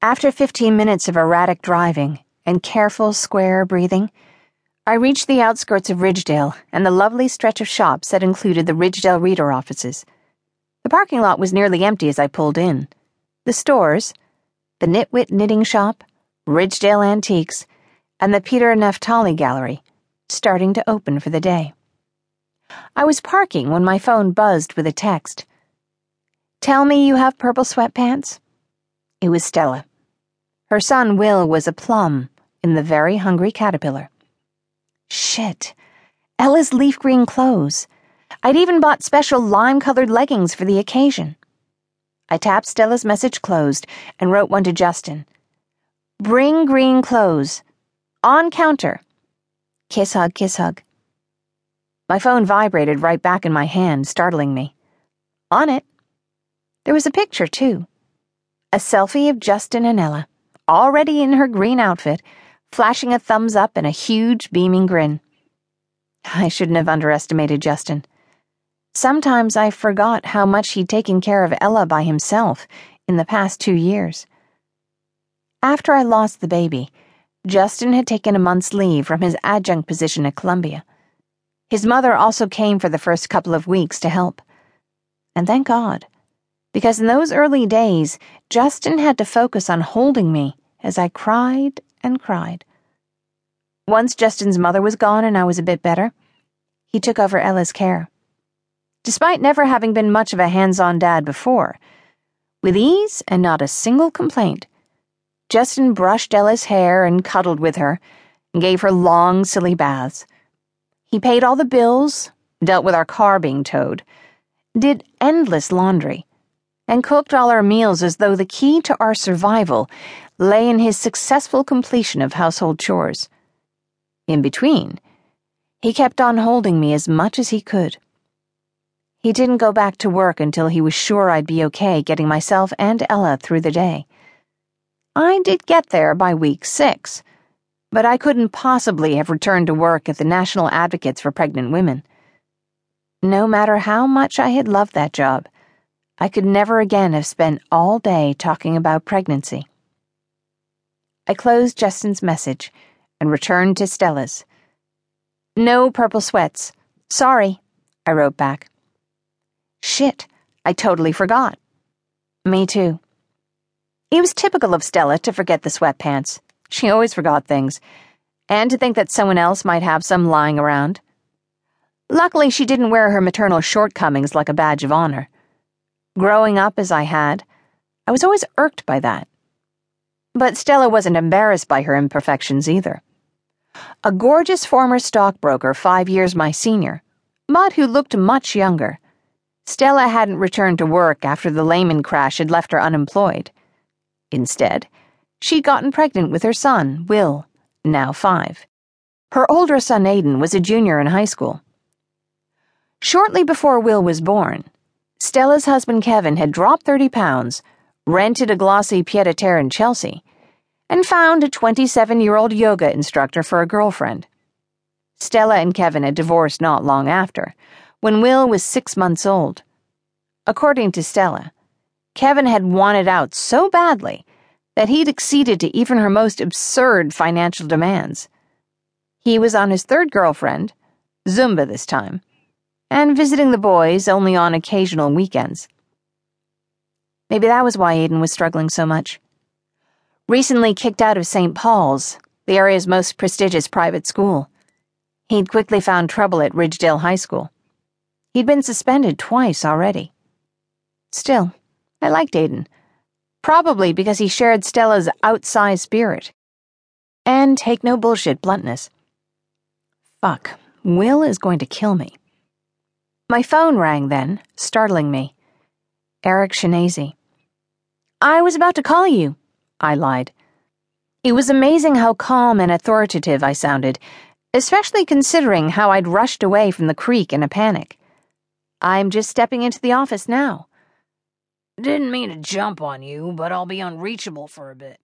After 15 minutes of erratic driving and careful, square breathing, I reached the outskirts of Ridgedale and the lovely stretch of shops that included the Ridgedale Reader offices. The parking lot was nearly empty as I pulled in. The stores, the Knitwit Knitting Shop, Ridgedale Antiques, and the Peter Naftali Gallery, starting to open for the day. I was parking when my phone buzzed with a text. Tell me you have purple sweatpants? It was Stella. Her son Will was a plum in the very hungry caterpillar. Shit. Ella's leaf green clothes. I'd even bought special lime colored leggings for the occasion. I tapped Stella's message closed and wrote one to Justin. Bring green clothes. On counter. Kiss hug, kiss hug. My phone vibrated right back in my hand, startling me. On it. There was a picture, too. A selfie of Justin and Ella, already in her green outfit, flashing a thumbs up and a huge, beaming grin. I shouldn't have underestimated Justin. Sometimes I forgot how much he'd taken care of Ella by himself in the past two years. After I lost the baby, Justin had taken a month's leave from his adjunct position at Columbia. His mother also came for the first couple of weeks to help. And thank God because in those early days, Justin had to focus on holding me as I cried and cried. Once Justin's mother was gone and I was a bit better, he took over Ella's care. Despite never having been much of a hands on dad before, with ease and not a single complaint, Justin brushed Ella's hair and cuddled with her and gave her long, silly baths. He paid all the bills, dealt with our car being towed, did endless laundry and cooked all our meals as though the key to our survival lay in his successful completion of household chores. In between, he kept on holding me as much as he could. He didn't go back to work until he was sure I'd be okay getting myself and Ella through the day. I did get there by week six, but I couldn't possibly have returned to work at the National Advocates for Pregnant Women. No matter how much I had loved that job, I could never again have spent all day talking about pregnancy. I closed Justin's message and returned to Stella's. No purple sweats. Sorry, I wrote back. Shit, I totally forgot. Me too. It was typical of Stella to forget the sweatpants. She always forgot things, and to think that someone else might have some lying around. Luckily, she didn't wear her maternal shortcomings like a badge of honor. Growing up as I had, I was always irked by that. But Stella wasn't embarrassed by her imperfections either. A gorgeous former stockbroker, five years my senior, but who looked much younger. Stella hadn't returned to work after the Lehman crash had left her unemployed. Instead, she'd gotten pregnant with her son, Will, now five. Her older son, Aiden, was a junior in high school. Shortly before Will was born, Stella's husband Kevin had dropped 30 pounds, rented a glossy pied a terre in Chelsea, and found a 27 year old yoga instructor for a girlfriend. Stella and Kevin had divorced not long after, when Will was six months old. According to Stella, Kevin had wanted out so badly that he'd acceded to even her most absurd financial demands. He was on his third girlfriend, Zumba this time and visiting the boys only on occasional weekends. Maybe that was why Aiden was struggling so much. Recently kicked out of St. Paul's, the area's most prestigious private school, he'd quickly found trouble at Ridgedale High School. He'd been suspended twice already. Still, I liked Aiden, probably because he shared Stella's outsized spirit and take no bullshit bluntness. Fuck, Will is going to kill me. My phone rang then, startling me. Eric Shinazy. I was about to call you, I lied. It was amazing how calm and authoritative I sounded, especially considering how I'd rushed away from the creek in a panic. I'm just stepping into the office now. Didn't mean to jump on you, but I'll be unreachable for a bit.